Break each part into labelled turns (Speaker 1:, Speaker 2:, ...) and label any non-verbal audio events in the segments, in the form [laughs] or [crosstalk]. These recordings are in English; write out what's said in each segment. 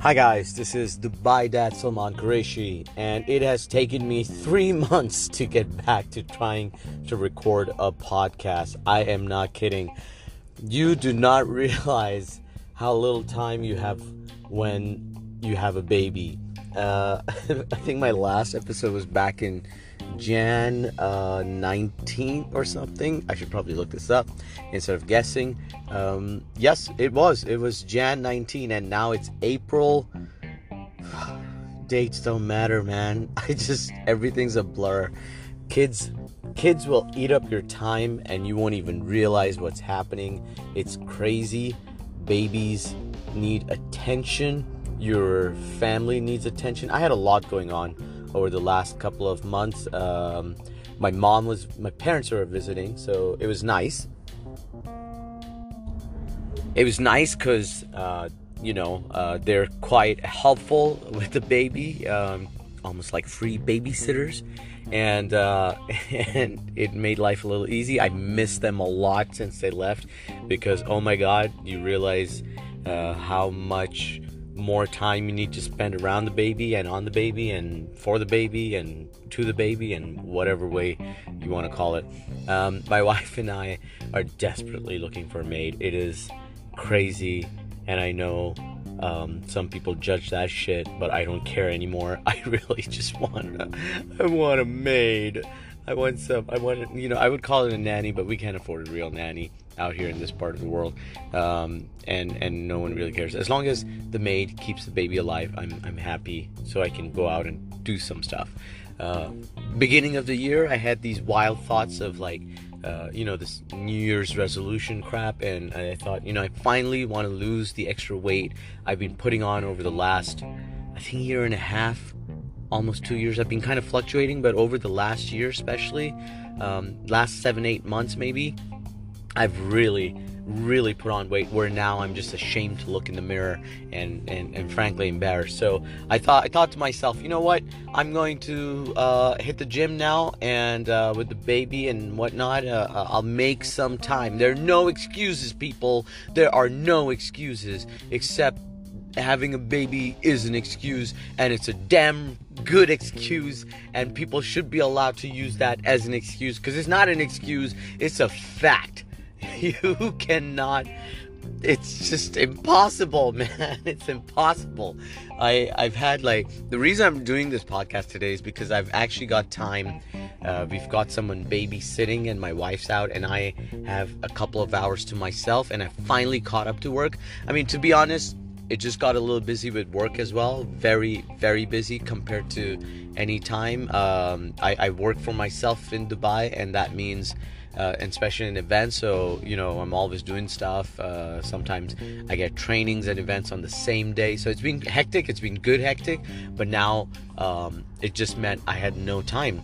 Speaker 1: Hi guys, this is Dubai Dad Salman Qureshi, and it has taken me three [laughs] months to get back to trying to record a podcast. I am not kidding. You do not [laughs] realize how little time you have when you have a baby. Uh, [laughs] I think my last episode was back in Jan uh, 19th or something. I should probably look this up instead of guessing. Um, yes, it was. It was Jan 19, and now it's April. [sighs] Dates don't matter, man. [laughs] I just everything's a blur. Kids, kids will eat up your time, and you won't even realize what's happening. It's crazy. Babies need attention. Your family needs attention. I had a lot going on over the last couple of months. Um, my mom was, my parents were visiting, so it was nice. It was nice because, uh, you know, uh, they're quite helpful [laughs] with the baby, um, almost like free babysitters, and uh, [laughs] and it made life a little easy. I miss them a lot since they left because, oh my God, you realize uh, how much more time you need to spend around the baby and on the baby and for the baby and to the baby and whatever way you want to call it. Um, [laughs] my wife and I are desperately looking for a maid. It is crazy, and I know um, some people judge that shit, but I don't care anymore. [laughs] I really just want a, I want a maid. I want some. I want you know. I would call it a nanny, but we can't afford a real nanny out here in this part of the world, um, and and no one really cares. As long as the maid keeps the baby alive, I'm I'm happy. So I can go out and do some stuff. Uh, beginning of the year, I had these wild thoughts of like, uh, you know, this New Year's resolution crap, and I thought, you know, I finally want to lose the extra weight I've been putting on over the last, I think, year and a half almost two years. I've been kind of fluctuating, but over the last year, especially, um, last seven, eight months maybe, I've really, really put on weight where now I'm just ashamed to look in the mirror and, and, and frankly embarrassed. So I thought I thought to myself, you know what? I'm going to uh, hit the gym now, and uh, with the baby and whatnot, uh, uh I'll make some time. There are no excuses, people. There are no excuses except having a baby is an excuse and it's a damn good excuse and people should be allowed to use that as an excuse because it's not an excuse it's a fact [laughs] you cannot. It's just impossible [laughs] man. It's impossible. I i've had like the reason i'm doing this podcast today is because i've actually got time. Uh, we've got someone babysitting and my wife's out and i have a couple of hours to myself and i finally caught up to work. I mean to be honest it just got a little busy with work as well. Very, very busy compared to any time. Um, I, I, work for myself in Dubai, and that means, uh, especially in events, so you know, I'm always doing stuff. Uh, sometimes I get trainings and events on the same day, so it's been hectic. It's been good hectic, but now um, it just meant I had no time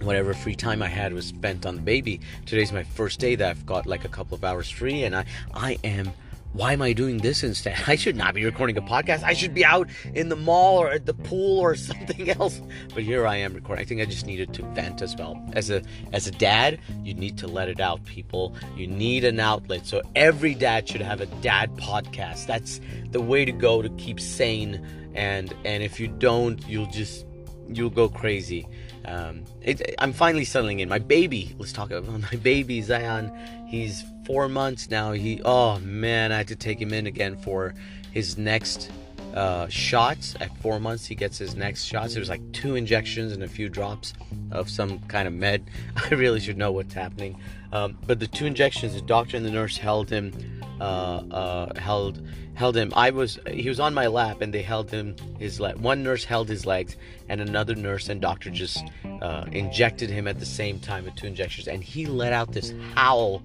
Speaker 1: whatever free time I had was spent on the baby. Today's my first day that I've got like a couple of hours free, and I I am why am I doing this instead? [laughs] I should not be recording a podcast. I should be out in the mall or at the pool or [laughs] something else. But here I am recording. I think I just needed to vent as well. As a as a dad, you need to let it out, people. You need an outlet. So every dad should have a dad podcast. That's the way to go to keep sane. And and if you don't, you'll just you'll go crazy. Um, it, I'm finally settling in. My baby, let's talk about [laughs] my baby Zion. He's four months now. He, oh man, I had to take him in again for his next uh, shots. At four months, he gets his next shots. There's like two injections and a few drops of some kind of med. [laughs] I really should know what's happening. Um, but the two injections, the doctor and the nurse held him, uh, uh, held held him. I was he was on my lap, and they held him his leg. One nurse held his legs, and another nurse and doctor just uh, injected him at the same time with two injections, and he let out this howl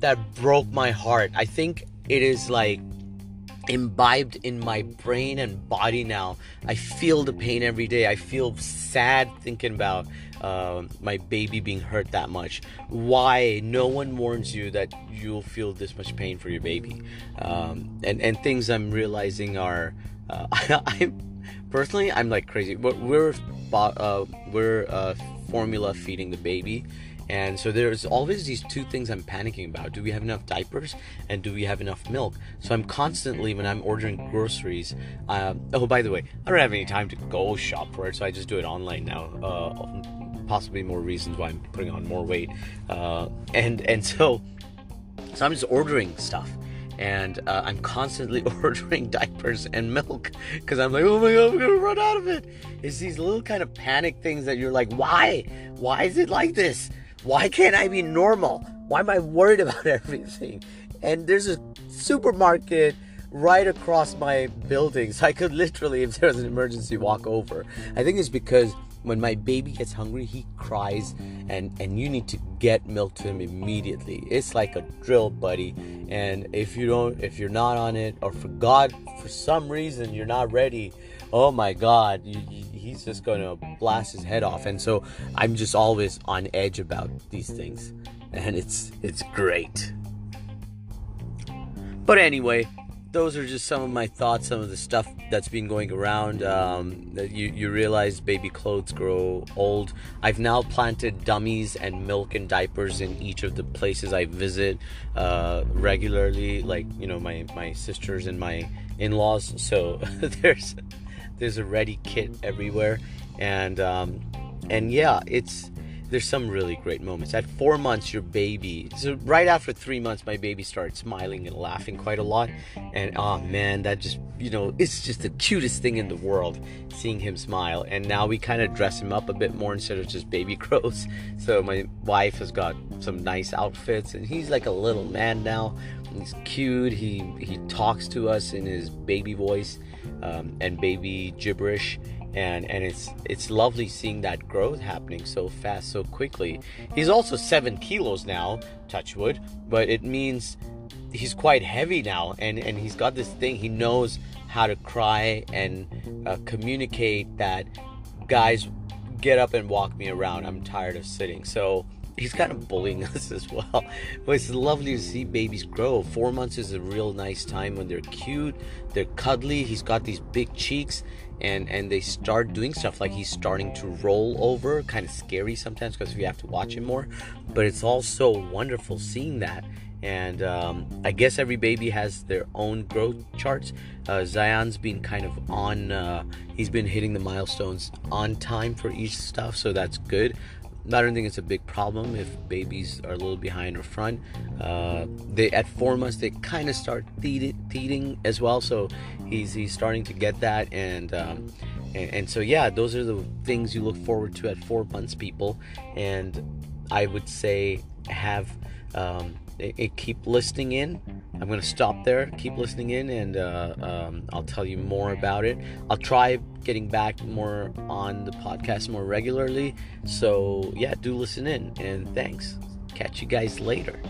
Speaker 1: that broke my heart. I think it is like imbibed in my brain and body now. I feel the pain every day. I feel sad thinking about uh, my baby being hurt that much. Why? No one warns you that you'll feel this much pain for your baby. Um, and and things I'm realizing are, uh, [laughs] I, personally I'm like crazy. We're we're, uh, we're uh, formula feeding the baby And so there's always these two things I'm panicking about. Do we have enough diapers? And do we have enough milk? So I'm constantly, when I'm ordering groceries, uh, oh, by the way, I don't have any time to go shop for it, so I just do it online now. Uh, possibly more reasons why I'm putting on more weight. Uh, and, and so, so I'm just ordering stuff and uh, I'm constantly [laughs] ordering diapers and milk because I'm like, oh my god, I'm gonna run out of it. It's these little kind of panic things that you're like, why? Why is it like this? Why can't I be normal? Why am I worried [laughs] about everything? And there's a supermarket right across my building, so [laughs] I could literally, if there was an emergency, walk over. I think it's because when my baby gets hungry, he cries, and and you need to get milk to him immediately. It's like a drill, buddy. And if you don't, if you're not on it, or for God, for some reason you're not ready, oh my God, you, you, he's just gonna blast his head off. And so I'm just always on edge about these things, and it's it's great. But anyway, those are just some of my thoughts, some of the stuff that's been going around. Um, that you, you realize baby clothes grow old. I've now planted dummies and milk and diapers in each of the places I visit uh, regularly, like you know my my sisters and my in-laws. So [laughs] there's there's a ready kit everywhere, and um, and yeah, it's there's some really great moments. At four months, your baby, so right after three months, my baby started smiling and laughing quite a lot. And oh man, that just, you know, it's just the cutest thing in the world seeing him smile. And now we kind of dress him up a bit more instead of just baby [laughs] clothes. So my wife has got some nice outfits, and he's like a little man now. He's cute. He he talks to us in his baby voice um, and baby gibberish and and it's it's lovely seeing that growth happening so fast so quickly. He's also seven kilos now touchwood but it means he's quite heavy now and and he's got this thing he knows how to cry and uh, communicate that guys get up and walk me around i'm tired of sitting. So he's kind of bullying [laughs] us as well. But it's lovely to see babies grow. Four months is a real nice time when they're cute, they're cuddly. He's got these big cheeks, and and they start doing stuff like he's starting to roll over. Kind of scary sometimes because we have to watch him more. But it's also wonderful seeing that. And um, I guess every baby has their own growth charts. Uh, Zion's been kind of on, uh, he's been hitting the milestones on time for each stuff, so that's good. I don't think it's a big problem if babies are a little behind or front. Uh, they at four months they kind of start teething as well, so he's he's starting to get that, and, um, and and so yeah, those are the things you look forward to at four months, people. And I would say have um, it, it keep listening in. I'm to stop there, keep listening in, and uh, um, I'll tell you more about it. I'll try getting back more on the podcast more regularly. So, yeah, do listen in, and thanks. Catch you guys later.